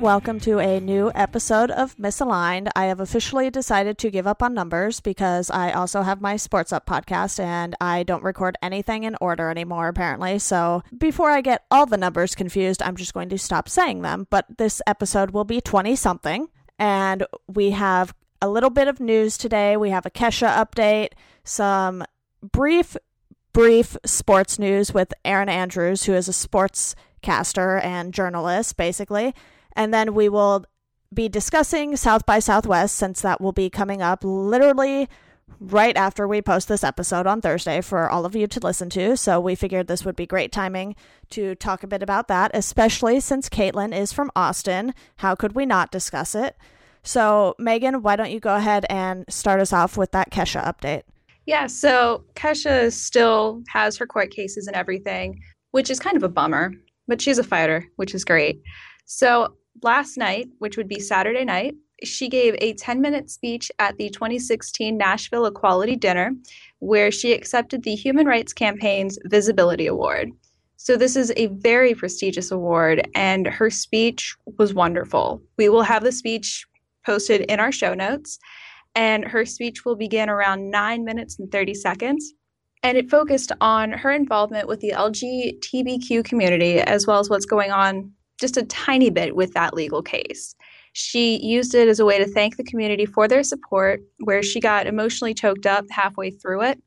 Welcome to a new episode of Misaligned. I have officially decided to give up on numbers because I also have my Sports Up podcast and I don't record anything in order anymore, apparently. So before I get all the numbers confused, I'm just going to stop saying them. But this episode will be 20 something, and we have a little bit of news today. We have a Kesha update, some brief, brief sports news with Erin Andrews, who is a sports caster and journalist, basically. And then we will be discussing South by Southwest since that will be coming up literally right after we post this episode on Thursday for all of you to listen to. So we figured this would be great timing to talk a bit about that, especially since Caitlin is from Austin. How could we not discuss it? So, Megan, why don't you go ahead and start us off with that Kesha update? Yeah, so Kesha still has her court cases and everything, which is kind of a bummer but she's a fighter, which is great. So last night, which would be Saturday night, she gave a 10 minute speech at the 2016 Nashville Equality Dinner, where she accepted the Human Rights Campaign's Visibility Award. So, this is a very prestigious award, and her speech was wonderful. We will have the speech posted in our show notes, and her speech will begin around 9 minutes and 30 seconds and it focused on her involvement with the LGBTQ community as well as what's going on just a tiny bit with that legal case. She used it as a way to thank the community for their support, where she got emotionally choked up halfway through it.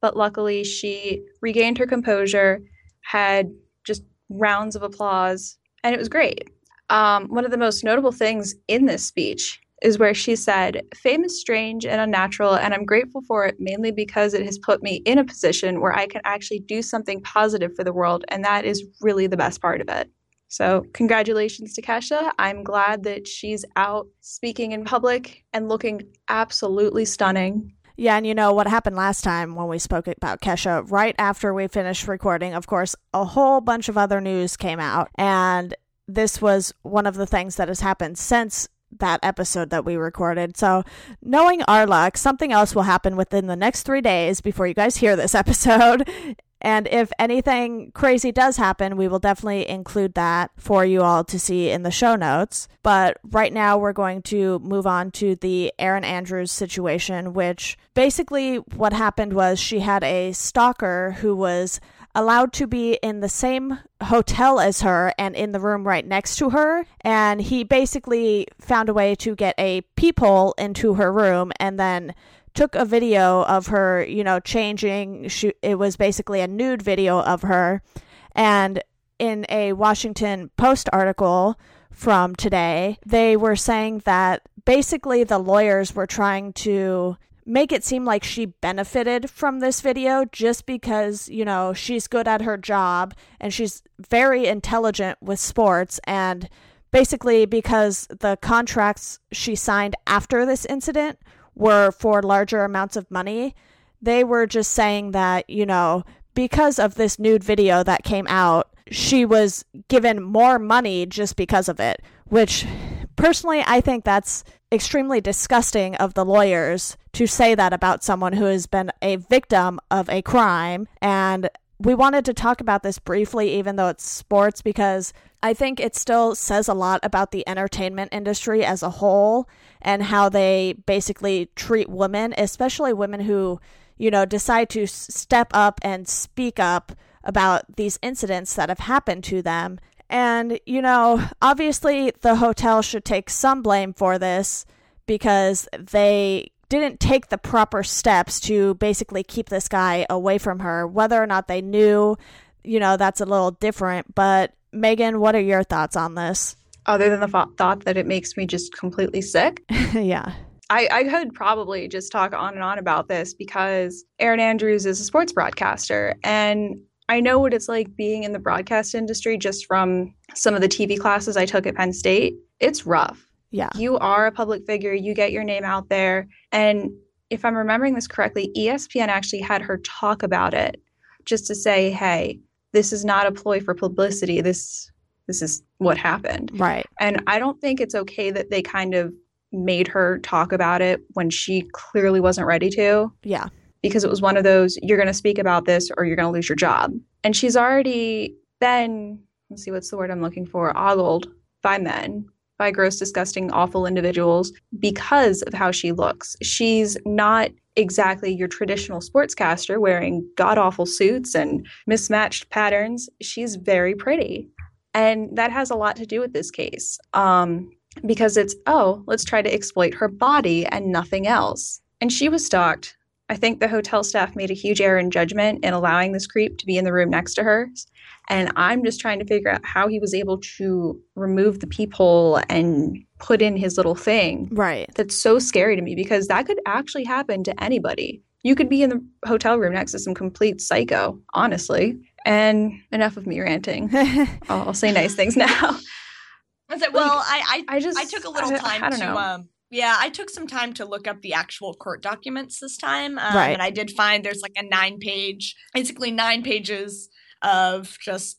But luckily, she regained her composure, had just rounds of applause, and it was great. Um, one of the most notable things in this speech is where she said, Fame is strange and unnatural, and I'm grateful for it mainly because it has put me in a position where I can actually do something positive for the world, and that is really the best part of it. So, congratulations to Kesha. I'm glad that she's out speaking in public and looking absolutely stunning. Yeah, and you know what happened last time when we spoke about Kesha? Right after we finished recording, of course, a whole bunch of other news came out. And this was one of the things that has happened since that episode that we recorded. So, knowing our luck, something else will happen within the next three days before you guys hear this episode. And if anything crazy does happen, we will definitely include that for you all to see in the show notes. But right now, we're going to move on to the Erin Andrews situation, which basically what happened was she had a stalker who was allowed to be in the same hotel as her and in the room right next to her. And he basically found a way to get a peephole into her room and then took a video of her, you know, changing. She, it was basically a nude video of her. And in a Washington Post article from today, they were saying that basically the lawyers were trying to make it seem like she benefited from this video just because, you know, she's good at her job and she's very intelligent with sports and basically because the contracts she signed after this incident were for larger amounts of money, they were just saying that, you know, because of this nude video that came out, she was given more money just because of it, which personally I think that's extremely disgusting of the lawyers to say that about someone who has been a victim of a crime. And we wanted to talk about this briefly, even though it's sports, because I think it still says a lot about the entertainment industry as a whole and how they basically treat women, especially women who, you know, decide to step up and speak up about these incidents that have happened to them and, you know, obviously the hotel should take some blame for this because they didn't take the proper steps to basically keep this guy away from her. Whether or not they knew, you know, that's a little different. But, Megan, what are your thoughts on this? Other than the thought that it makes me just completely sick. yeah. I, I could probably just talk on and on about this because Erin Andrews is a sports broadcaster. And I know what it's like being in the broadcast industry just from some of the TV classes I took at Penn State. It's rough. Yeah. You are a public figure, you get your name out there. And if I'm remembering this correctly, ESPN actually had her talk about it just to say, hey, this is not a ploy for publicity. This this is what happened. Right. And I don't think it's okay that they kind of made her talk about it when she clearly wasn't ready to. Yeah because it was one of those you're going to speak about this or you're going to lose your job. And she's already been, let's see, what's the word I'm looking for? Ogled by men, by gross, disgusting, awful individuals because of how she looks. She's not exactly your traditional sportscaster wearing god awful suits and mismatched patterns. She's very pretty. And that has a lot to do with this case um, because it's, oh, let's try to exploit her body and nothing else. And she was stalked. I think the hotel staff made a huge error in judgment in allowing this creep to be in the room next to her. And I'm just trying to figure out how he was able to remove the peephole and put in his little thing. Right. That's so scary to me because that could actually happen to anybody. You could be in the hotel room next to some complete psycho, honestly. And enough of me ranting. I'll, I'll say nice things now. I said, well, I, I, I just I took a little I- time I don't to know. um yeah, I took some time to look up the actual court documents this time. Um, Right. and I did find there's like a nine page basically nine pages of just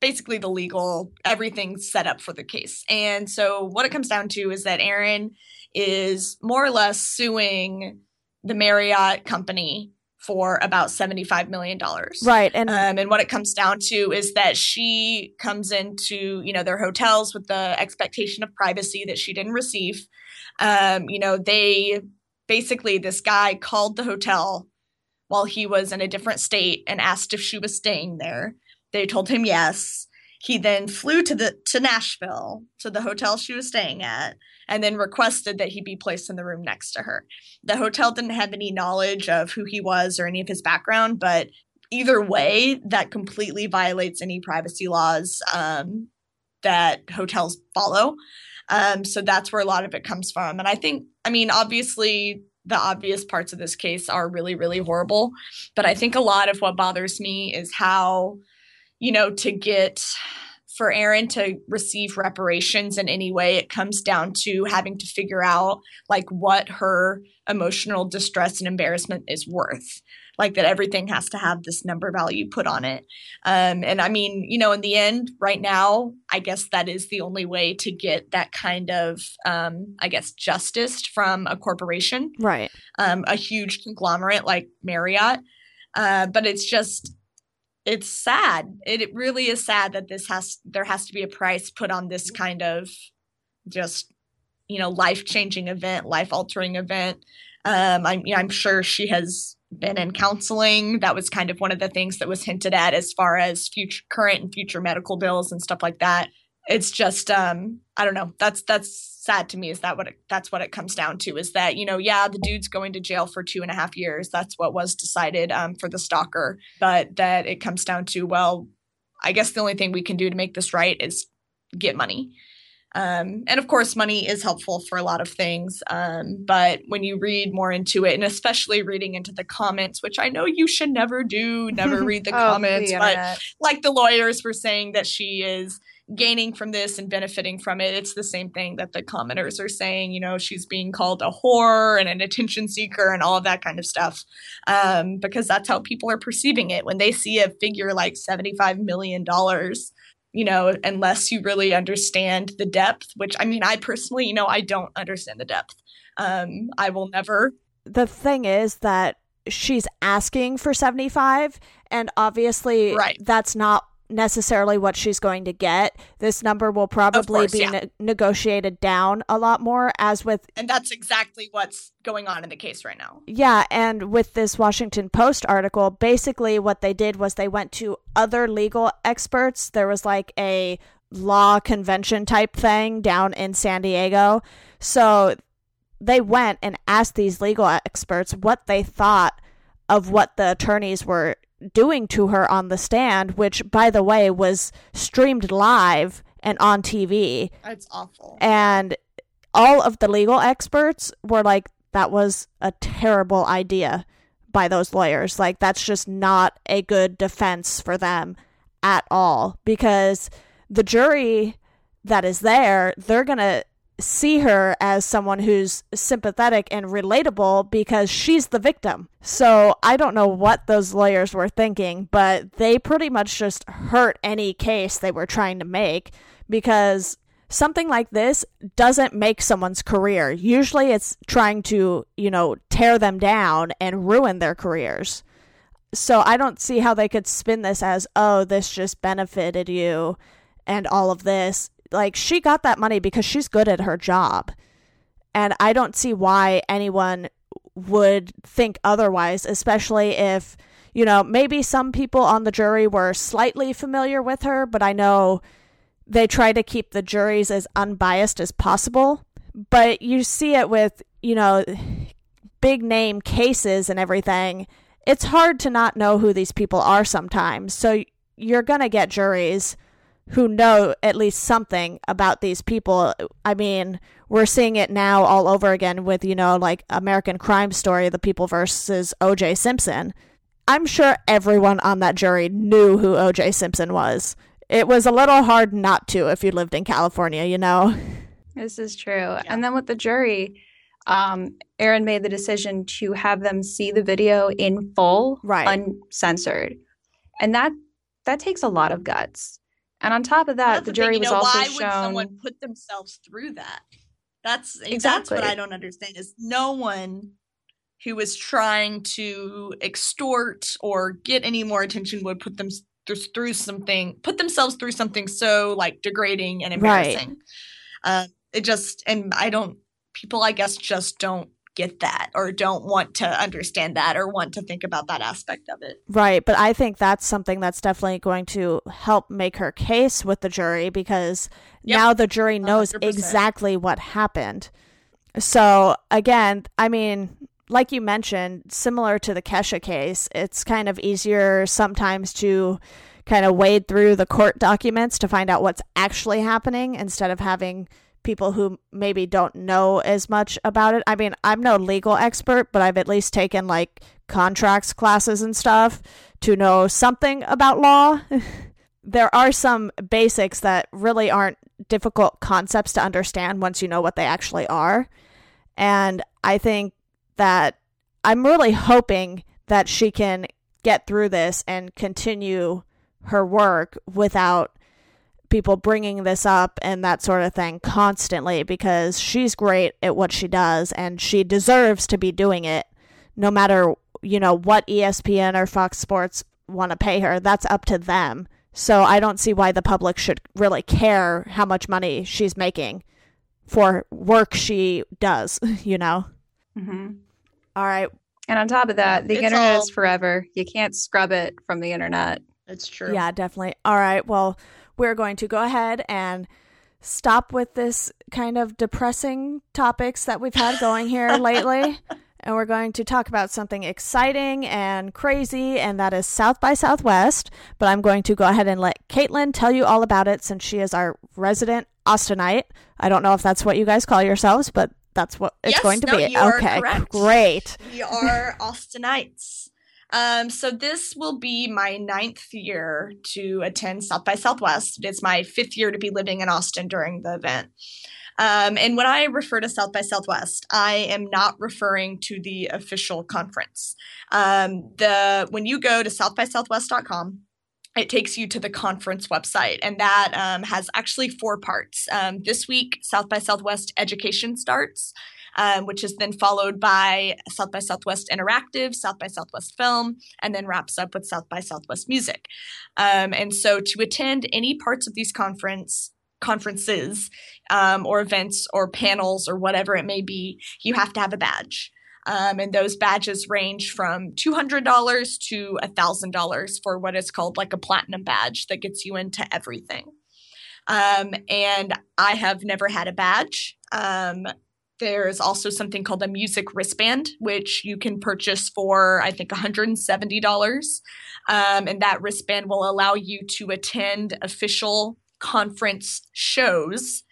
basically the legal everything set up for the case. And so what it comes down to is that Erin is more or less suing the Marriott company for about $75 million. right. And Um, and what it comes down to is that she comes into, you know, their hotels with the expectation of privacy that she didn't receive. Um, you know, they basically, this guy called the hotel while he was in a different state and asked if she was staying there. They told him yes. He then flew to the to Nashville to the hotel she was staying at and then requested that he be placed in the room next to her. The hotel didn't have any knowledge of who he was or any of his background, but either way, that completely violates any privacy laws um, that hotels follow. Um, so that's where a lot of it comes from. And I think, I mean, obviously, the obvious parts of this case are really, really horrible. But I think a lot of what bothers me is how, you know, to get for Erin to receive reparations in any way, it comes down to having to figure out like what her emotional distress and embarrassment is worth like that everything has to have this number value put on it. Um, and I mean, you know, in the end, right now, I guess that is the only way to get that kind of, um, I guess, justice from a corporation, right. um, a huge conglomerate like Marriott. Uh, but it's just, it's sad. It, it really is sad that this has, there has to be a price put on this kind of just, you know, life changing event, life altering event. Um, I'm, you know, I'm sure she has been in counseling. That was kind of one of the things that was hinted at as far as future, current and future medical bills and stuff like that. It's just, um, I don't know. That's that's sad to me. Is that what it, that's what it comes down to? Is that you know, yeah, the dude's going to jail for two and a half years. That's what was decided um, for the stalker. But that it comes down to, well, I guess the only thing we can do to make this right is get money. Um, and of course, money is helpful for a lot of things. Um, but when you read more into it, and especially reading into the comments, which I know you should never do, never read the Oh, comments, the but like the lawyers were saying that she is gaining from this and benefiting from it. It's the same thing that the commenters are saying. You know, she's being called a whore and an attention seeker and all of that kind of stuff um, because that's how people are perceiving it when they see a figure like $75 million. You know, unless you really understand the depth, which I mean, I personally, you know, I don't understand the depth. Um, I will never the thing is that she's asking for 75 and obviously Right. that's not necessarily what she's going to get this number will probably course, be yeah. ne- negotiated down a lot more as with and that's exactly what's going on in the case right now. yeah and with this washington post article basically what they did was they went to other legal experts there was like a law convention type thing down in san diego so they went and asked these legal experts what they thought of what the attorneys were doing to her on the stand, which, by the way, was streamed live and on TV. That's awful. And all of the legal experts were like, that was a terrible idea by those lawyers. Like, that's just not a good defense for them at all because the jury that is there, they're going to see her as someone who's sympathetic and relatable because she's the victim. So I don't know what those lawyers were thinking, but they pretty much just hurt any case they were trying to make because something like this doesn't make someone's career. Usually it's trying to, you know, tear them down and ruin their careers. So I don't see how they could spin this as, oh, this just benefited you and all of this. Like she got that money because she's good at her job. And I don't see why anyone would think otherwise, especially if, you know, maybe some people on the jury were slightly familiar with her, but I know they try to keep the juries as unbiased as possible. But you see it with, you know, big name cases and everything. It's hard to not know who these people are sometimes. So you're going to get juries who know at least something about these people. I mean, we're seeing it now all over again with, you know, like American Crime Story, the people versus OJ Simpson. I'm sure everyone on that jury knew who OJ Simpson was. It was a little hard not to if you lived in California, you know? This is true. Yeah. And then with the jury, um, Erin made the decision to have them see the video in full, right. uncensored. And that that takes a lot of guts. And on top of that, that's the jury thing, was know, also why shown. Why would someone put themselves through that? That's exactly. that's what I don't understand. Is no one who was trying to extort or get any more attention would put them through something, put themselves through something so like degrading and embarrassing. Right. Uh, it just and I don't. People, I guess, just don't get that or don't want to understand that or want to think about that aspect of it. Right, but I think that's something that's definitely going to help make her case with the jury because yep. now the jury knows 100%. exactly what happened. So, again, I mean, like you mentioned, similar to the Kesha case, it's kind of easier sometimes to kind of wade through the court documents to find out what's actually happening instead of having people who maybe don't know as much about it. I mean, I'm no legal expert, but I've at least taken like contracts classes and stuff to know something about law. there are some basics that really aren't difficult concepts to understand once you know what they actually are. And I think that I'm really hoping that she can get through this and continue her work without people bringing this up and that sort of thing constantly because she's great at what she does and she deserves to be doing it no matter you know what ESPN or Fox Sports want to pay her. That's up to them. So I don't see why the public should really care how much money she's making for work she does you know? Mm-hmm. All right. And on top of that the it's internet all... is forever. You can't scrub it from the internet. It's true. Yeah definitely. All right. Well we're going to go ahead and stop with this kind of depressing topics that we've had going here lately. And we're going to talk about something exciting and crazy, and that is South by Southwest. But I'm going to go ahead and let Caitlin tell you all about it since she is our resident Austinite. I don't know if that's what you guys call yourselves, but that's what it's yes, going to no, be. okay, great. We are Austinites. Um, so this will be my ninth year to attend South by Southwest. It's my fifth year to be living in Austin during the event. Um, and when I refer to South by Southwest, I am not referring to the official conference. Um, the when you go to southbysouthwest.com, it takes you to the conference website, and that um, has actually four parts. Um, this week, South by Southwest Education starts um, which is then followed by South by Southwest Interactive, South by Southwest Film, and then wraps up with South by Southwest Music. Um, and so to attend any parts of these conference conferences um, or events or panels or whatever it may be, you have to have a badge. Um, and those badges range from $200 to $1,000 for what is called like a platinum badge that gets you into everything. Um, and I have never had a badge. Um, there's also something called a music wristband, which you can purchase for, I think, $170. Um, and that wristband will allow you to attend official conference shows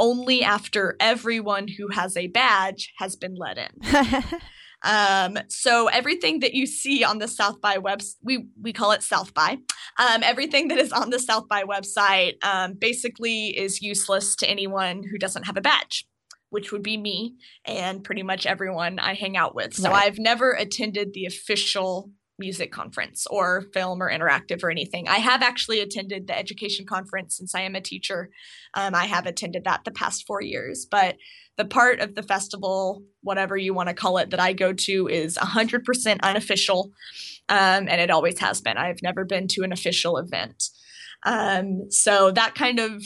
only after everyone who has a badge has been let in. Um, so everything that you see on the South by web, we we call it South by. Um, everything that is on the South by website um, basically is useless to anyone who doesn't have a badge which would be me and pretty much everyone I hang out with. So right. I've never attended the official music conference or film or interactive or anything. I have actually attended the education conference since I am a teacher. Um, I have attended that the past four years, but the part of the festival, whatever you want to call it, that I go to is 100% unofficial. Um, and it always has been. I've never been to an official event. Um, so that kind of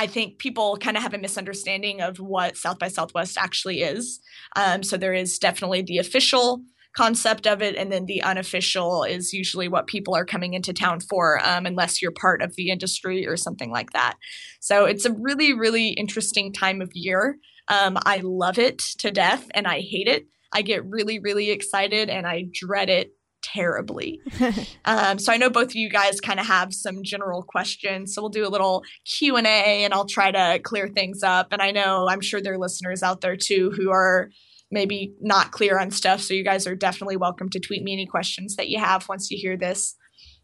I think people kind of have a misunderstanding of what South by Southwest actually is. Um, so there is definitely the official concept of it, and then the unofficial is usually what people are coming into town for, um, unless you're part of the industry or something like that. So it's a really, really interesting time of year. Um, I love it to death, and I hate it. I get really, really excited, and I dread it terribly. um, so I know both of you guys kind of have some general questions. So we'll do a little Q and A, and I'll try to clear things up. And I know I'm sure there are listeners out there too who are maybe not clear on stuff. So you guys are definitely welcome to tweet me any questions that you have once you hear this.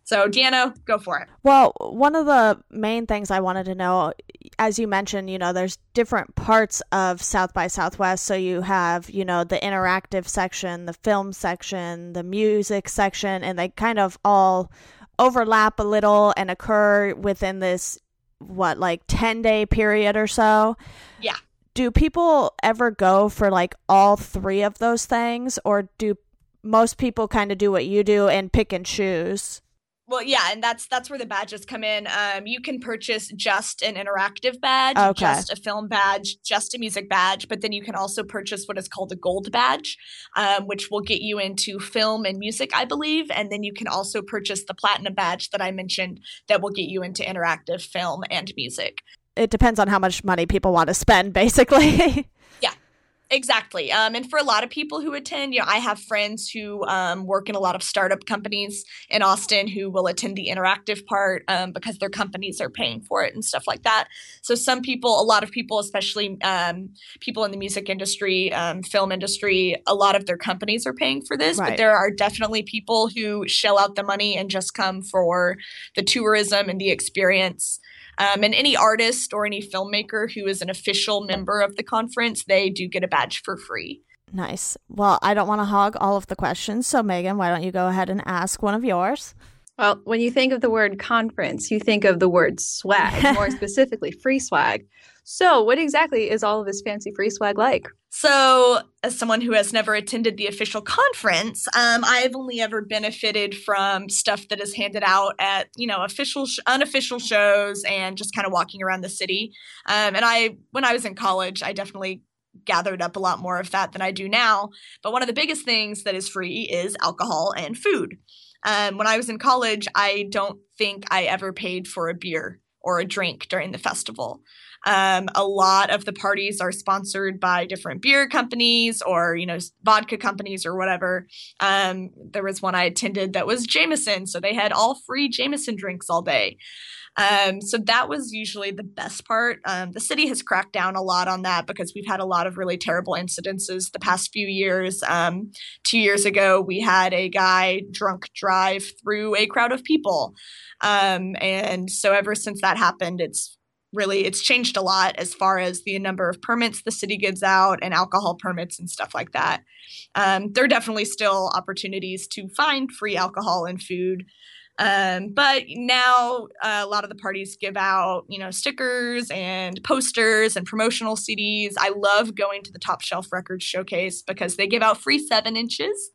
So, Deanna, go for it. Well, one of the main things I wanted to know, as you mentioned, you know, there's different parts of South by Southwest. So you have, you know, the interactive section, the film section, the music section, and they kind of all overlap a little and occur within this, what, like 10 day period or so. Yeah. Do people ever go for like all three of those things, or do most people kind of do what you do and pick and choose? Well, yeah, and that's that's where the badges come in. Um, you can purchase just an interactive badge, Okay. just a film badge, just a music badge, but then you can also purchase what is called a gold badge, um, which will get you into film and music, I believe. And then you can also purchase the platinum badge that I mentioned that will get you into interactive film and music. It depends on how much money people want to spend, basically. Exactly. Um, and for a lot of people who attend, you know, I have friends who um, work in a lot of startup companies in Austin who will attend the interactive part um, because their companies are paying for it and stuff like that. So some people, a lot of people, especially um, people in the music industry, um, film industry, a lot of their companies are paying for this. Right. But there are definitely people who shell out the money and just come for the tourism and the experience. Um, and any artist or any filmmaker who is an official member of the conference, they do get a badge for free. nice. Well, I don't want to hog all of the questions. So, Megan, why don't you go ahead and ask one of yours? Well, when you think of the word conference, you think of the word swag, more specifically, free swag. So, what exactly is all of this fancy free swag like? So, as someone who has never attended the official conference, um, I've only ever benefited from stuff that is handed out at you know official, sh- unofficial shows, and just kind of walking around the city. Um, and I, when I was in college, I definitely gathered up a lot more of that than I do now. But one of the biggest things that is free is alcohol and food. Um, when I was in college, I don't think I ever paid for a beer or a drink during the festival. Um, a lot of the parties are sponsored by different beer companies or you know vodka companies or whatever. Um, there was one I attended that was Jameson, so they had all free Jameson drinks all day. Um, so that was usually the best part. Um, the city has cracked down a lot on that because we've had a lot of really terrible incidences the past few years. Um, two years ago, we had a guy drunk drive through a crowd of people. Um, and so ever since that happened, it's really it's changed a lot as far as the number of permits the city gives out and alcohol permits and stuff like that. Um, there are definitely still opportunities to find free alcohol and food. Um, but now uh, a lot of the parties give out, you know, stickers and posters and promotional CDs. I love going to the Top Shelf Records Showcase because they give out free seven inches,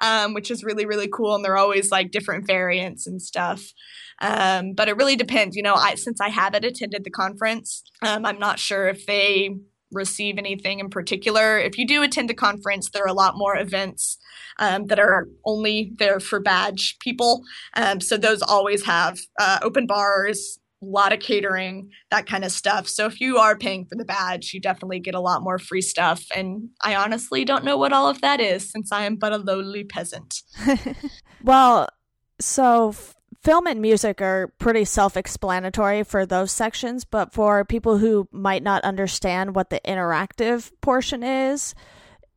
um, which is really really cool, and they're always like different variants and stuff. Um, but it really depends. You know, I since I haven't attended the conference, um, I'm not sure if they receive anything in particular. If you do attend the conference, there are a lot more events um, that are only there for badge people. Um, so those always have uh, open bars, a lot of catering, that kind of stuff. So if you are paying for the badge, you definitely get a lot more free stuff. And I honestly don't know what all of that is since I am but a lowly peasant. Well, so film and music are pretty self explanatory for those sections, but for people who might not understand what the interactive portion is,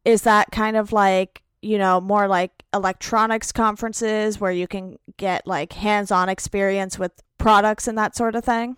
is that kind of like, you know, more like electronics conferences where you can get like hands on experience with products and that sort of thing?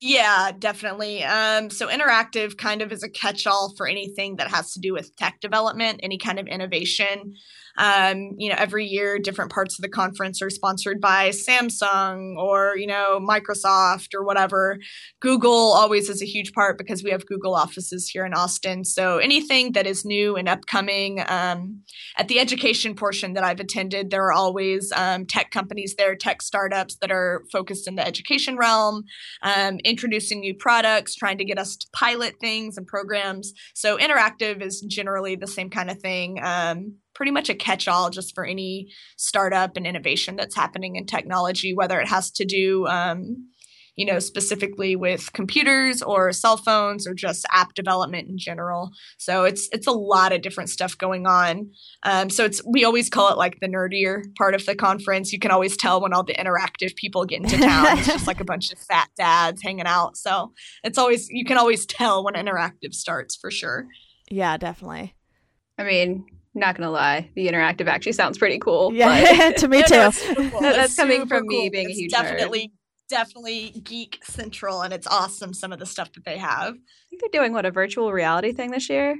Yeah, definitely. Um, so interactive kind of is a catch-all for anything that has to do with tech development, any kind of innovation. Um, you know, every year, different parts of the conference are sponsored by Samsung or, you know, Microsoft or whatever. Google always is a huge part because we have Google offices here in Austin. So anything that is new and upcoming, um, at the education portion that I've attended, there are always um, tech companies there, tech startups that are focused in the education realm, um, introducing new products, trying to get us to pilot things and programs. So interactive is generally the same kind of thing. Um, pretty much a catch all just for any startup and innovation that's happening in technology, whether it has to do, um, you know, specifically with computers or cell phones or just app development in general. So it's it's a lot of different stuff going on. Um, so it's we always call it like the nerdier part of the conference. You can always tell when all the interactive people get into town. it's just like a bunch of fat dads hanging out. So it's always you can always tell when interactive starts for sure. Yeah, definitely. I mean, not gonna lie, the interactive actually sounds pretty cool. Yeah, to me too. No, cool. That's coming from cool. me being it's a huge definitely nerd. definitely geek central, and it's awesome some of the stuff that they have. I think they're doing what a virtual reality thing this year.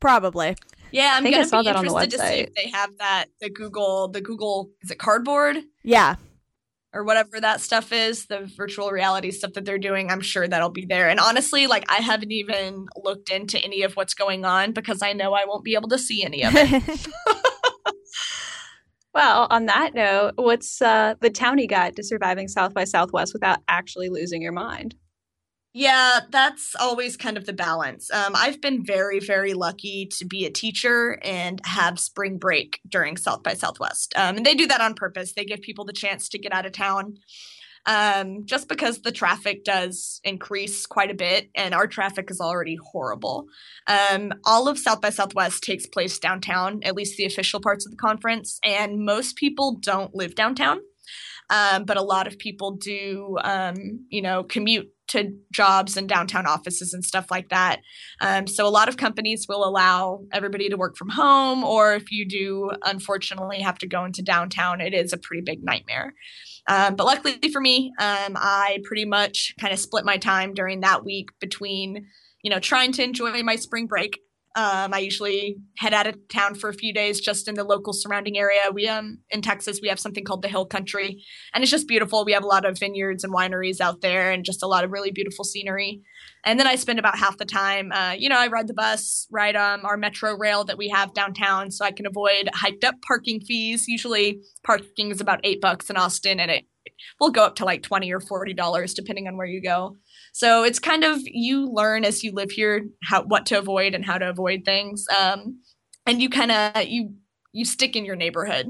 Probably. Yeah, I'm I gonna I saw be that on the interested to see website. if they have that the Google the Google is it cardboard Yeah. Or whatever that stuff is, the virtual reality stuff that they're doing, I'm sure that'll be there. And honestly, like I haven't even looked into any of what's going on because I know I won't be able to see any of it. Well, on that note, what's uh, the townie guide to surviving South by Southwest without actually losing your mind? Yeah, that's always kind of the balance. Um, I've been very, very lucky to be a teacher and have spring break during South by Southwest. Um, and they do that on purpose. They give people the chance to get out of town um, just because the traffic does increase quite a bit, and our traffic is already horrible. Um, all of South by Southwest takes place downtown, at least the official parts of the conference, and most people don't live downtown. Um, but a lot of people do, um, you know, commute to jobs and downtown offices and stuff like that. Um, so a lot of companies will allow everybody to work from home, or if you do, unfortunately, have to go into downtown, it is a pretty big nightmare. Um, but luckily for me, um, I pretty much kind of split my time during that week between, you know, trying to enjoy my spring break. Um, I usually head out of town for a few days just in the local surrounding area. We um in Texas we have something called the Hill Country, and it's just beautiful. We have a lot of vineyards and wineries out there, and just a lot of really beautiful scenery. And then I spend about half the time, uh, you know, I ride the bus, ride um, our metro rail that we have downtown, so I can avoid hyped up parking fees. Usually, parking is about eight bucks in Austin, and it will go up to like twenty or forty dollars depending on where you go. So it's kind of you learn as you live here how what to avoid and how to avoid things, um, and you kind of you you stick in your neighborhood.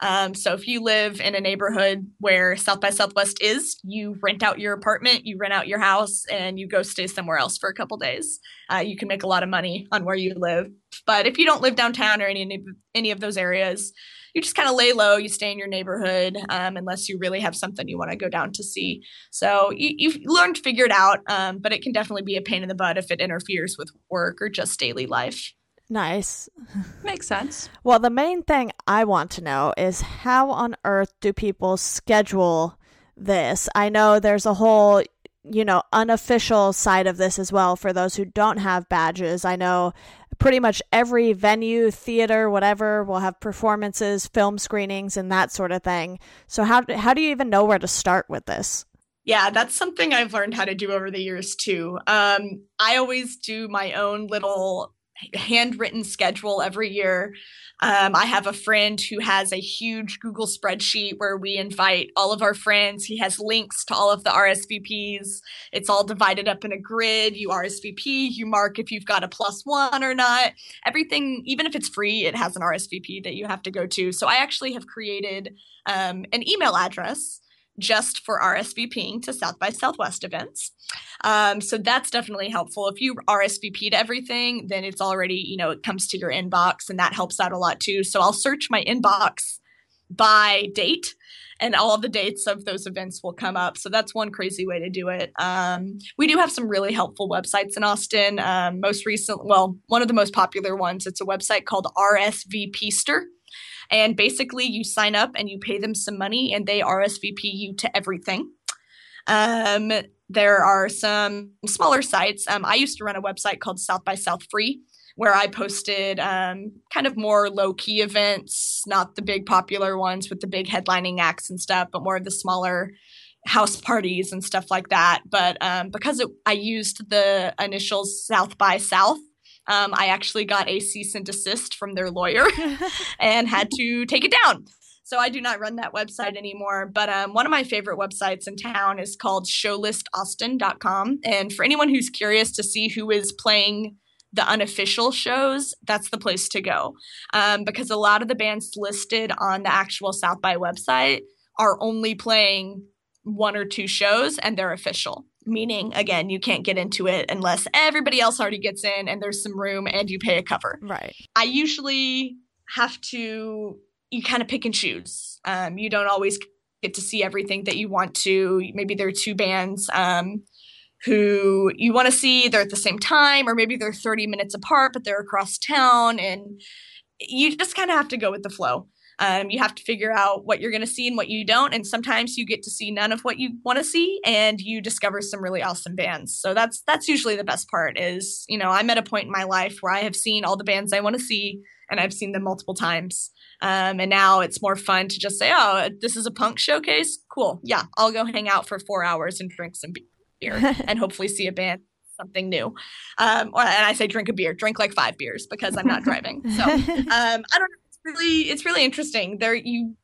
Um, so if you live in a neighborhood where South by Southwest is, you rent out your apartment, you rent out your house, and you go stay somewhere else for a couple days. Uh, you can make a lot of money on where you live. But if you don't live downtown or any any of those areas, you just kind of lay low. You stay in your neighborhood um, unless you really have something you want to go down to see. So you, you've learned to figure it out, um, but it can definitely be a pain in the butt if it interferes with work or just daily life. Nice. Makes sense. Well, the main thing I want to know is how on earth do people schedule this? I know there's a whole, you know, unofficial side of this as well for those who don't have badges. I know pretty much every venue, theater, whatever will have performances, film screenings, and that sort of thing. So how how do you even know where to start with this? Yeah, that's something I've learned how to do over the years too. Um, I always do my own little handwritten schedule every year. Um, I have a friend who has a huge Google spreadsheet where we invite all of our friends. He has links to all of the RSVPs. It's all divided up in a grid. You RSVP, you mark if you've got a plus one or not. Everything, even if it's free, it has an RSVP that you have to go to. So I actually have created um, an email address just for RSVPing to South by Southwest events. Um, so that's definitely helpful. If you RSVP to everything, then it's already, you know, it comes to your inbox and that helps out a lot too. So I'll search my inbox by date and all the dates of those events will come up. So that's one crazy way to do it. Um, we do have some really helpful websites in Austin. Um, most recent, well, one of the most popular ones, it's a website called RSVPster. And basically, you sign up and you pay them some money, and they RSVP you to everything. Um, there are some smaller sites. Um, I used to run a website called South by South Free, where I posted um, kind of more low key events, not the big popular ones with the big headlining acts and stuff, but more of the smaller house parties and stuff like that. But um, because it, I used the initials South by South, um, I actually got a cease and desist from their lawyer and had to take it down. So I do not run that website anymore. But um, one of my favorite websites in town is called showlistaustin.com. And for anyone who's curious to see who is playing the unofficial shows, that's the place to go. Um, because a lot of the bands listed on the actual South by website are only playing one or two shows and they're official. Meaning, again, you can't get into it unless everybody else already gets in and there's some room and you pay a cover. Right. I usually have to, you kind of pick and choose. Um, you don't always get to see everything that you want to. Maybe there are two bands um, who you want to see, they're at the same time, or maybe they're 30 minutes apart, but they're across town. And you just kind of have to go with the flow. Um, you have to figure out what you're going to see and what you don't. And sometimes you get to see none of what you want to see and you discover some really awesome bands. So that's that's usually the best part is, you know, I'm at a point in my life where I have seen all the bands I want to see and I've seen them multiple times. Um, and now it's more fun to just say, oh, this is a punk showcase. Cool. Yeah, I'll go hang out for four hours and drink some beer and hopefully see a band something new. Um, or, and I say drink a beer, drink like five beers because I'm not driving. So um, I don't know really it's really interesting. There you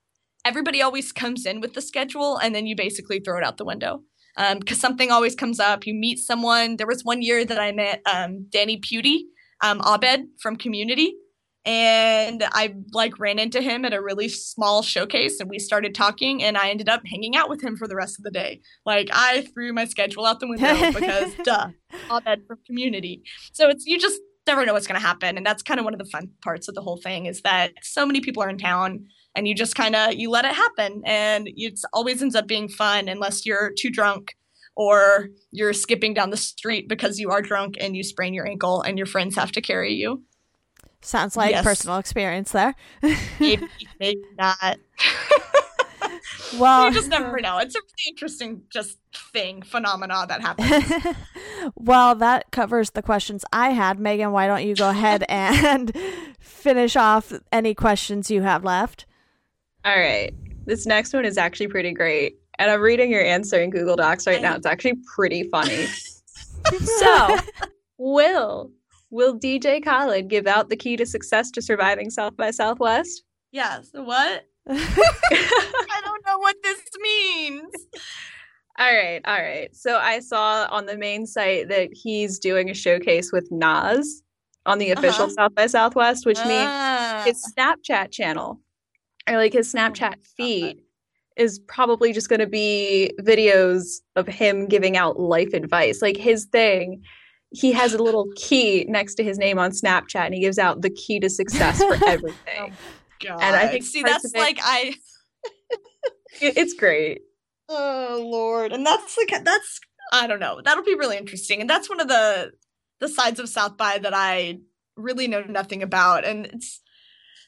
everybody always comes in with the schedule and then you basically throw it out the window. Um, because something always comes up. You meet someone. There was one year that I met um, Danny Pudi, um, Abed from Community, and I like ran into him at a really small showcase, and we started talking, and I ended up hanging out with him for the rest of the day. Like I threw my schedule out the window because, duh, Abed from Community. So it's you just never know what's going to happen. And that's kind of one of the fun parts of the whole thing is that so many people are in town and you just kind of you let it happen. And it always ends up being fun unless you're too drunk or you're skipping down the street because you are drunk and you sprain your ankle and your friends have to carry you. Sounds like yes. personal experience there. Maybe, maybe not well you just never know. It's a really interesting just thing phenomena that happens. Well that covers the questions i had. Megan why don't you go ahead and finish off any questions you have left? All right. This next one is actually pretty great. And i'm reading your answer in google docs right now. It's actually pretty funny. So will will dj khaled give out the key to success to surviving south by southwest? Yes. What I don't know what this means. All right, all right. So I saw on the main site that he's doing a showcase with Nas on the official uh-huh. South by Southwest, which means his ah. Snapchat channel or like his oh Snapchat feed is probably just going to be videos of him giving out life advice. Like his thing, he has a little key next to his name on Snapchat and he gives out the key to success for everything. God. And I think see that's it, like I it's great. Oh Lord. And that's like that's I don't know. That'll be really interesting. And that's one of the the sides of South by that I really know nothing about. And it's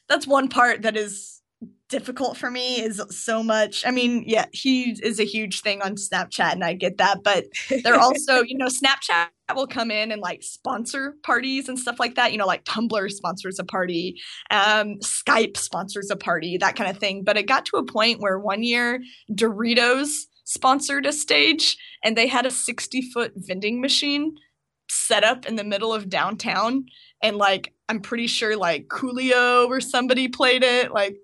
that's one part that is difficult for me is so much. I mean, yeah, he is a huge thing on Snapchat, and I get that. But they're also, you know, Snapchat will come in and like sponsor parties and stuff like that. You know, like Tumblr sponsors a party, um, Skype sponsors a party, that kind of thing. But it got to a point where one year Doritos sponsored a stage, and they had a sixty foot vending machine set up in the middle of downtown and like i'm pretty sure like coolio or somebody played it like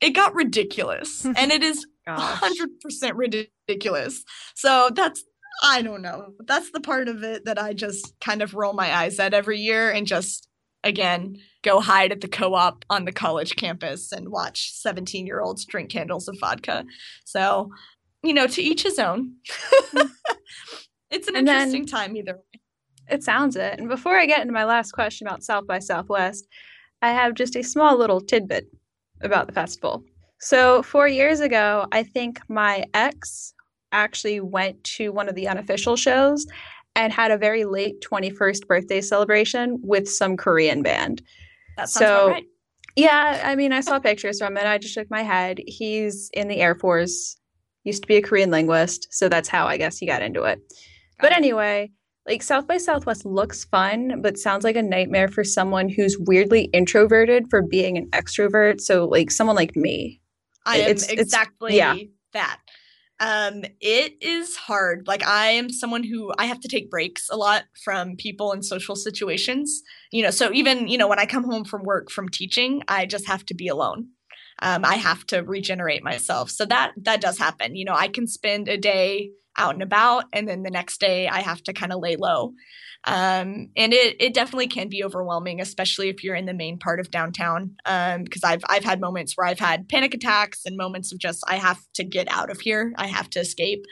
it got ridiculous. And it is 100% ridiculous. So that's i don't know. That's the part of it that i just kind of roll my eyes at every year and just again go hide at the co-op on the college campus and watch 17 year olds drink candles of vodka. So you know to each his own. It's an and interesting time either way. It sounds it. And before i get into my last question about south by southwest i have just a small little tidbit about the festival. So, four years ago, I think my ex actually went to one of the unofficial shows and had a very late 21st birthday celebration with some Korean band. That sounds so, right. Yeah, I mean, I saw pictures from it. I just shook my head. He's in the Air Force, used to be a Korean linguist. So that's how I guess he got into it. Got but it. anyway, like South by Southwest looks fun, but sounds like a nightmare for someone who's weirdly introverted for being an extrovert. So like someone like me. I am it's, exactly it's, yeah. that. Um, it is hard. Like I am someone who I have to take breaks a lot from people and social situations. You know, so even, you know, when I come home from work from teaching, I just have to be alone. Um, I have to regenerate myself. So that that does happen. You know, I can spend a day out and about and then the next day I have to kind of lay low. Um, and it it definitely can be overwhelming, especially if you're in the main part of downtown. Because um, I've I've had moments where I've had panic attacks and moments of just I have to get out of here, I have to escape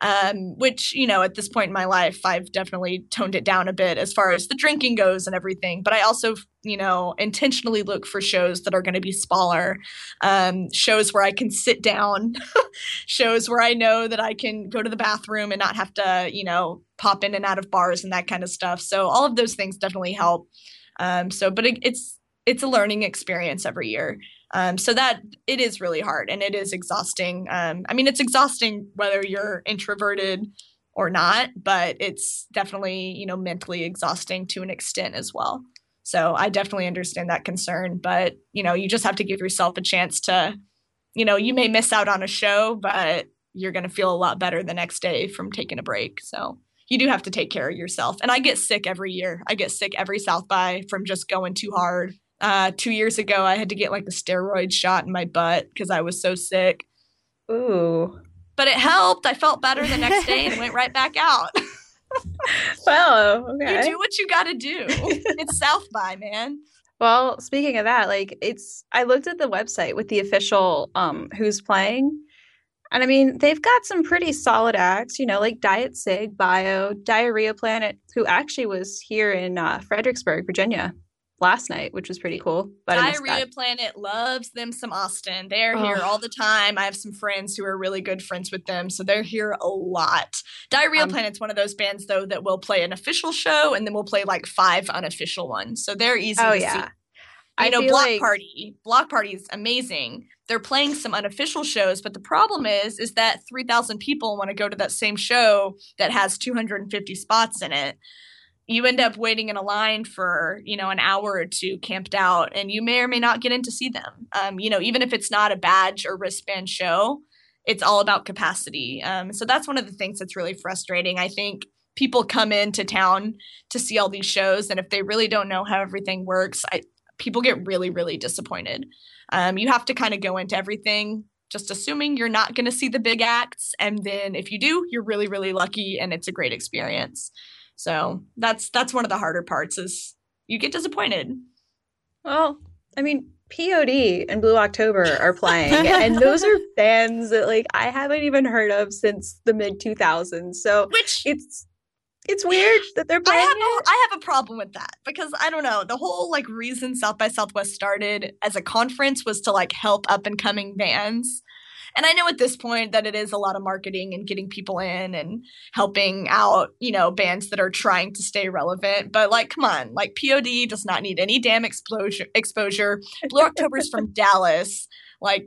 um, which you know at this point in my life i've definitely toned it down a bit as far as the drinking goes and everything but i also you know intentionally look for shows that are going to be smaller um, shows where i can sit down shows where i know that i can go to the bathroom and not have to you know pop in and out of bars and that kind of stuff. So all of those things definitely help. Um, so but it, it's it's a learning experience every year um, so that it is really hard and it is exhausting. Um, I mean, it's exhausting whether you're introverted or not, but it's definitely, you know, mentally exhausting to an extent as well. So I definitely understand that concern, but you know, you just have to give yourself a chance to, you know, you may miss out on a show, but you're going to feel a lot better the next day from taking a break. So you do have to take care of yourself. And I get sick every year. I get sick every South by from just going too hard uh, two years ago, I had to get like a steroid shot in my butt because I was so sick. Ooh. But it helped. I felt better the next day and went right back out. well, okay. You do what you got to do. it's South by, man. Well, speaking of that, like it's I looked at the website with the official um who's playing. And I mean, they've got some pretty solid acts, you know, like Diet Cig, Bio, Diarrhea Planet, who actually was here in uh, Fredericksburg, Virginia last night, which was pretty cool. But Diarrhea Planet loves them some Austin. They're oh. here all the time. I have some friends who are really good friends with them, so they're here a lot. Diarrhea um, Planet's one of those bands though that will play an official show and then we'll play like five unofficial ones. So they're easy oh, to yeah. see. I know Bloc like... Party. Bloc Party is amazing. They're playing some unofficial shows, but the problem is is that 3,000 people want to go to that same show that has 250 spots in it you end up waiting in a line for you know an hour or two camped out and you may or may not get in to see them. Um, you know even if it's not a badge or wristband show it's all about capacity. Um, so that's one of the things that's really frustrating. I think people come into town to see all these shows and if they really don't know how everything works I, people get really really disappointed. Um, you have to kind of go into everything just assuming you're not going to see the big acts and then if you do you're really really lucky and it's a great experience so that's that's one of the harder parts is you get disappointed. Well, I mean, POD and Blue October are playing, and those are bands that like I haven't even heard of since the mid 2000s. So which it's it's weird that they're playing. I have, a, I have a problem with that because I don't know the whole like reason South by Southwest started as a conference was to like help up and coming bands and I know at this point that it is a lot of marketing and getting people in and helping out, you know, bands that are trying to stay relevant. But like, come on, like POD does not need any damn exposure. Exposure. Blue October's from Dallas. Like,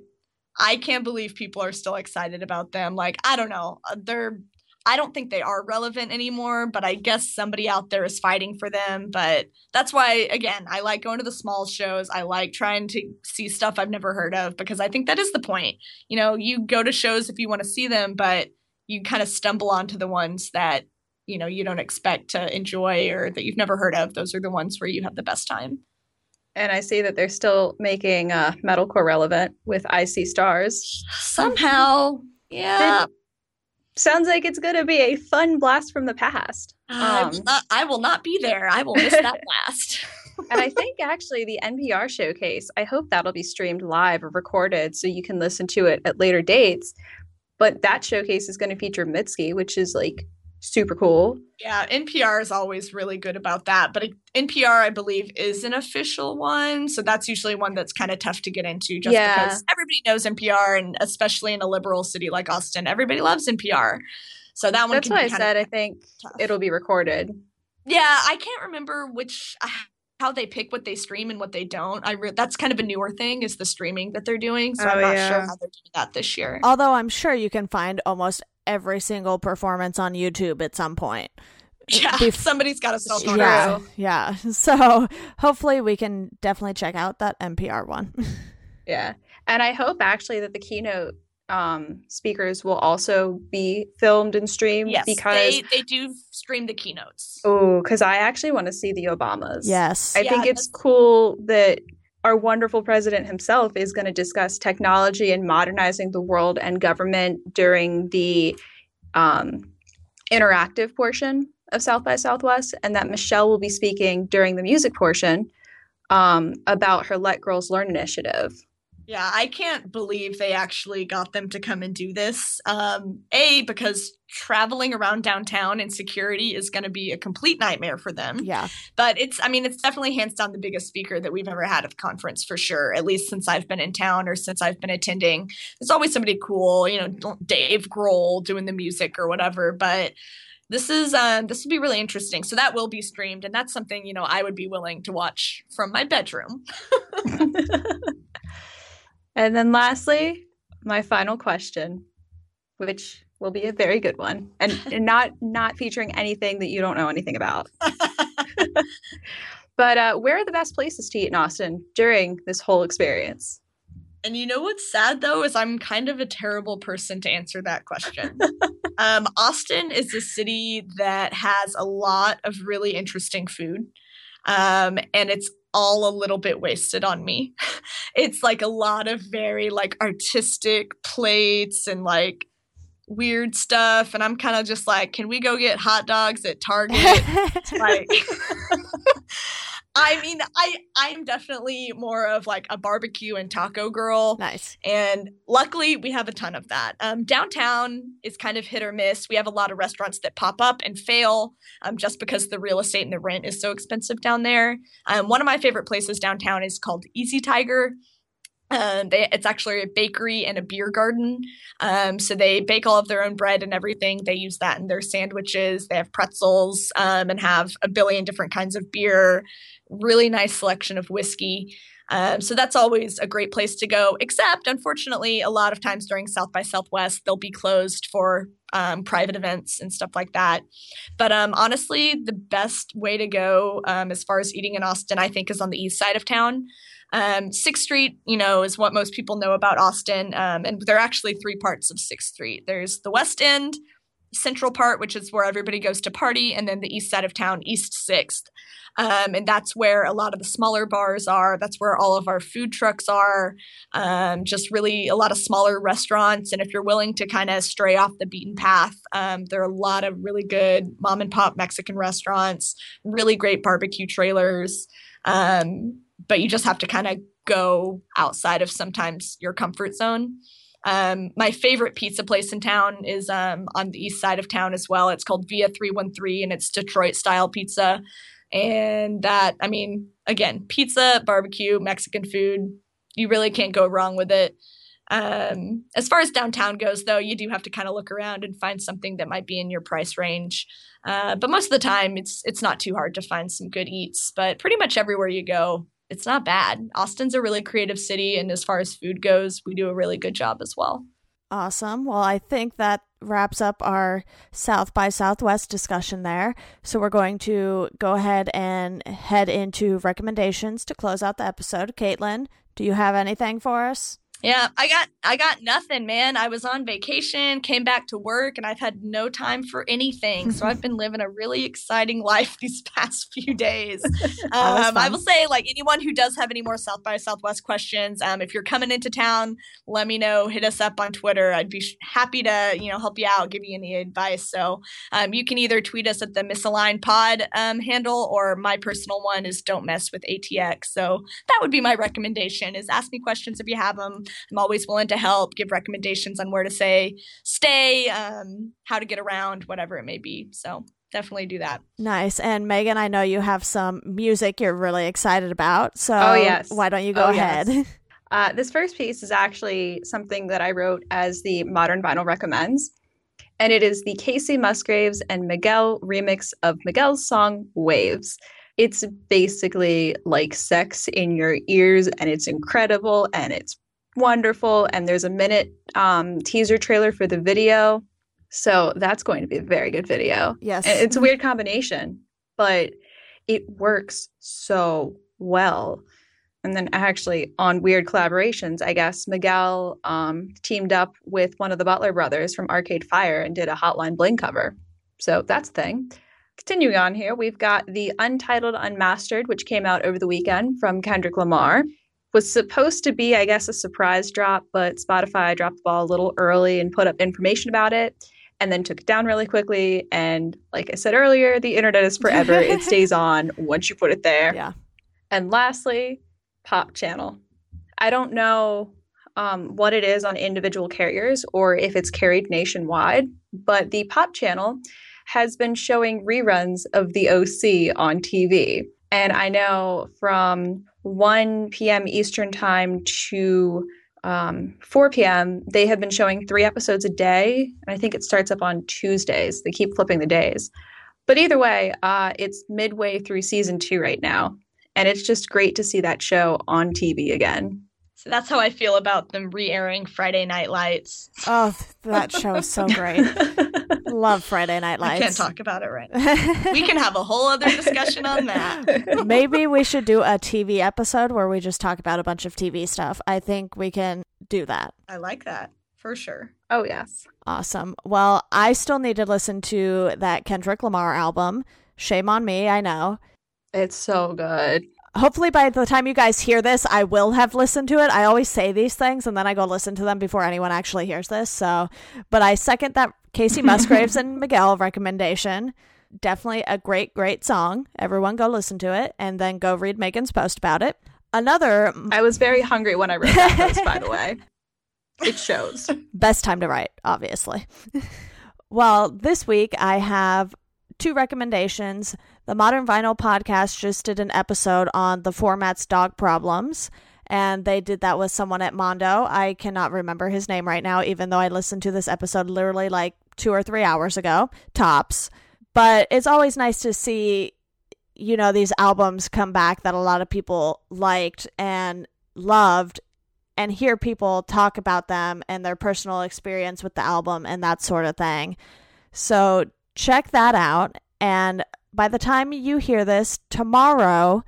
I can't believe people are still excited about them. Like, I don't know. Uh, they're I don't think they are relevant anymore, but I guess somebody out there is fighting for them. But that's why, again, I like going to the small shows. I like trying to see stuff I've never heard of because I think that is the point. You know, you go to shows if you want to see them, but you kind of stumble onto the ones that, you know, you don't expect to enjoy or that you've never heard of. Those are the ones where you have the best time. And I see that they're still making uh, metalcore relevant with I See Stars. Somehow. Yeah sounds like it's going to be a fun blast from the past. Um, not, I will not be there. I will miss that blast. and I think actually the NPR showcase, I hope that'll be streamed live or recorded so you can listen to it at later dates. But that showcase is going to feature Mitski, which is like super cool. Yeah, NPR is always really good about that. But NPR, I believe, is an official one. So that's usually one that's kind of tough to get into just yeah. because everybody knows NPR. And especially in a liberal city like Austin, everybody loves NPR. So that one That's why I said I think tough. it'll be recorded. Yeah, I can't remember which. Uh, how they pick what they stream and what they don't. I re- that's kind of a newer thing is the streaming that they're doing. So oh, I'm not yeah. sure how they're doing that this year. Although I'm sure you can find almost every single performance on YouTube at some point. yeah, bef- somebody's got to sell True. yeah, yeah. So hopefully we can definitely check out that NPR one. Yeah. And I hope actually that the keynote um, speakers will also be filmed and streamed Yes, because they they do stream the keynotes. oh, because I actually want to see the Obamas. yes. I Yeah, think it's cool that our wonderful president himself is going to discuss technology and modernizing the world and government during the um, interactive portion of South by Southwest, and that Michelle will be speaking during the music portion um, about her Let Girls Learn initiative. Yeah, I can't believe they actually got them to come and do this. Um, a because traveling around downtown and security is going to be a complete nightmare for them. yeah. But it's, I mean, it's definitely hands down the biggest speaker that we've ever had at the conference for sure. At least since I've been in town or since I've been attending. There's always somebody cool, you know, Dave Grohl doing the music or whatever. But this is um, this will be really interesting. So that will be streamed, and that's something you know I would be willing to watch from my bedroom. and then lastly, my final question, which will be a very good one and, and not not featuring anything that you don't know anything about. but uh, where are the best places to eat in Austin during this whole experience? And you know what's sad though is I'm kind of a terrible person to answer that question. um, Austin is a city that has a lot of really interesting food, um, and it's all a little bit wasted on me. it's like a lot of very like artistic plates and like weird stuff, and I'm kind of just like, can we go get hot dogs at Target? like I mean, I I'm definitely more of like a barbecue and taco girl. nice. And luckily, we have a ton of that. Um, downtown is kind of hit or miss. We have a lot of restaurants that pop up and fail um, just because the real estate and the rent is so expensive down there. Um, one of my favorite places downtown is called Easy Tiger. Um, they, it's actually a bakery and a beer garden. Um, so they bake all of their own bread and everything. They use that in their sandwiches. They have pretzels um, and have a billion different kinds of beer. Really nice selection of whiskey. Um, so that's always a great place to go. Except, unfortunately, a lot of times during South by Southwest, they'll be closed for um, private events and stuff like that. But um, honestly, the best way to go um, as far as eating in Austin, I think, is on the east side of town. Um, Sixth Street, you know, is what most people know about Austin, um, and there are actually three parts of Sixth Street. There's the West End, Central part, which is where everybody goes to party, and then the east side of town, East Sixth. Um, and that's where a lot of the smaller bars are. That's where all of our food trucks are. Um, just really a lot of smaller restaurants. And if you're willing to kind of stray off the beaten path, um, there are a lot of really good mom and pop Mexican restaurants, really great barbecue trailers. Um, but you just have to kind of go outside of sometimes your comfort zone. Um, my favorite pizza place in town is um, on the east side of town as well. It's called Via 313 and it's Detroit style pizza. And that, I mean, again, pizza, barbecue, Mexican food, you really can't go wrong with it. Um, as far as downtown goes, though, you do have to kind of look around and find something that might be in your price range. Uh, but most of the time, it's it's not too hard to find some good eats. But pretty much everywhere you go, it's not bad. Austin's a really creative city, and as far as food goes, we do a really good job as well. Awesome. Well, I think that wraps up our South by Southwest discussion there. So we're going to go ahead and head into recommendations to close out the episode. Caitlin, do you have anything for us? Yeah, I got I got nothing, man. I was on vacation, came back to work, and I've had no time for anything. so I've been living a really exciting life these past few days. Um, I will say, like anyone who does have any more South by Southwest questions, um, if you're coming into town, let me know. Hit us up on Twitter. I'd be sh- happy to you know help you out, give you any advice. So um, you can either tweet us at the Misaligned Pod um, handle, or my personal one is Don't Mess with ATX. So that would be my recommendation: is ask me questions if you have them. I'm always willing to help, give recommendations on where to say stay, um, how to get around, whatever it may be. So definitely do that. Nice. And Megan, I know you have some music you're really excited about. So Oh, yes. why don't you go Oh, ahead? yes. Uh, this first piece is actually something that I wrote as the Modern Vinyl Recommends. And it is the Kacey Musgraves and Miguel remix of Miguel's song Waves. It's basically like sex in your ears, and it's incredible and it's wonderful. And there's a minute um, teaser trailer for the video. So that's going to be a very good video. Yes. And it's a weird combination, but it works so well. And then actually on weird collaborations, I guess Miguel um, teamed up with one of the Butler brothers from Arcade Fire and did a Hotline Bling cover. So that's a thing. Continuing on here, we've got the Untitled Unmastered, which came out over the weekend from Kendrick Lamar. Was supposed to be, I guess, a surprise drop, but Spotify dropped the ball a little early and put up information about it and then took it down really quickly. And like I said earlier, the internet is forever. it stays on once you put it there. Yeah. And lastly, Pop Channel. I don't know um, what it is on individual carriers or if it's carried nationwide, but the Pop Channel has been showing reruns of the OC on TV. And I know from 1 p.m. Eastern Time to um, 4 p.m., they have been showing three episodes a day. And I think it starts up on Tuesdays. They keep flipping the days. But either way, uh, it's midway through season two right now. And it's just great to see that show on TV again. So that's how I feel about them re airing Friday Night Lights. Oh, that show is so great. Love Friday Night Lights. I can't talk about it right now. we can have a whole other discussion on that. Maybe we should do a TV episode where we just talk about a bunch of TV stuff. I think we can do that. I like that for sure. Oh, yes. Awesome. Well, I still need to listen to that Kendrick Lamar album. Shame on me, I know. It's so good hopefully by the time you guys hear this, I will have listened to it. I always say these things and then I go listen to them before anyone actually hears this. So, but I second that Kacey Musgraves and Miguel recommendation. Definitely a great, great song. Everyone go listen to it and then go read Megan's post about it. Another. I was very hungry when I wrote that post, by the way. It shows. Best time to write, obviously. well, this week I have two recommendations. The Modern Vinyl podcast just did an episode on the formats dog problems, and they did that with someone at Mondo. I cannot remember his name right now, even though I listened to this episode literally like two or three hours ago, tops. But it's always nice to see, you know, these albums come back that a lot of people liked and loved and hear people talk about them and their personal experience with the album and that sort of thing. So check that out. And by the time you hear this, tomorrow,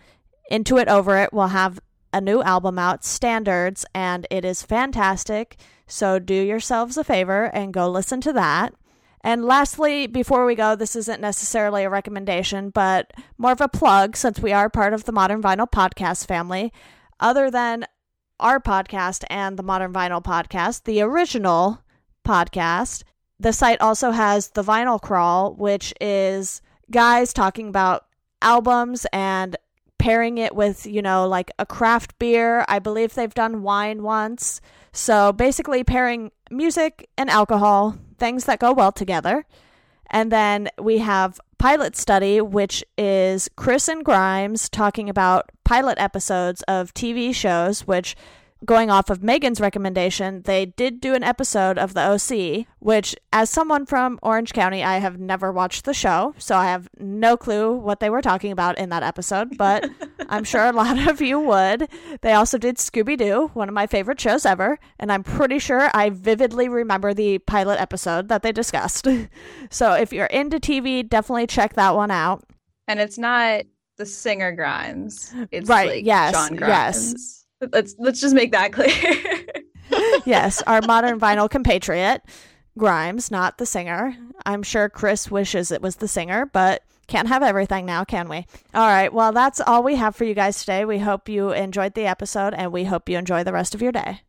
Into It Over It will have a new album out, Standards, and it is fantastic. So do yourselves a favor and go listen to that. And lastly, before we go, this isn't necessarily a recommendation, but more of a plug since we are part of the Modern Vinyl podcast family. Other than our podcast and the Modern Vinyl podcast, the original podcast the site also has the Vinyl Crawl, which is guys talking about albums and pairing it with, you know, like a craft beer. I believe they've done wine once. So basically, pairing music and alcohol, things that go well together. And then we have Pilot Study, which is Chris and Grimes talking about pilot episodes of TV shows, which going off of Megan's recommendation, they did do an episode of the OC, which, as someone from Orange County, I have never watched the show, so I have no clue what they were talking about in that episode, but I'm sure a lot of you would. They also did Scooby Doo, one of my favorite shows ever, and I'm pretty sure I vividly remember the pilot episode that they discussed. so if you're into TV, definitely check that one out. And it's not the singer Grimes. It's right, like yes, John Grimes. Yes Let's let's just make that clear. yes, our modern vinyl compatriot, Grimes, not the singer. I'm sure Chris wishes it was the singer, but can't have everything now, can we? All right, well, that's all we have for you guys today. We hope you enjoyed the episode and we hope you enjoy the rest of your day.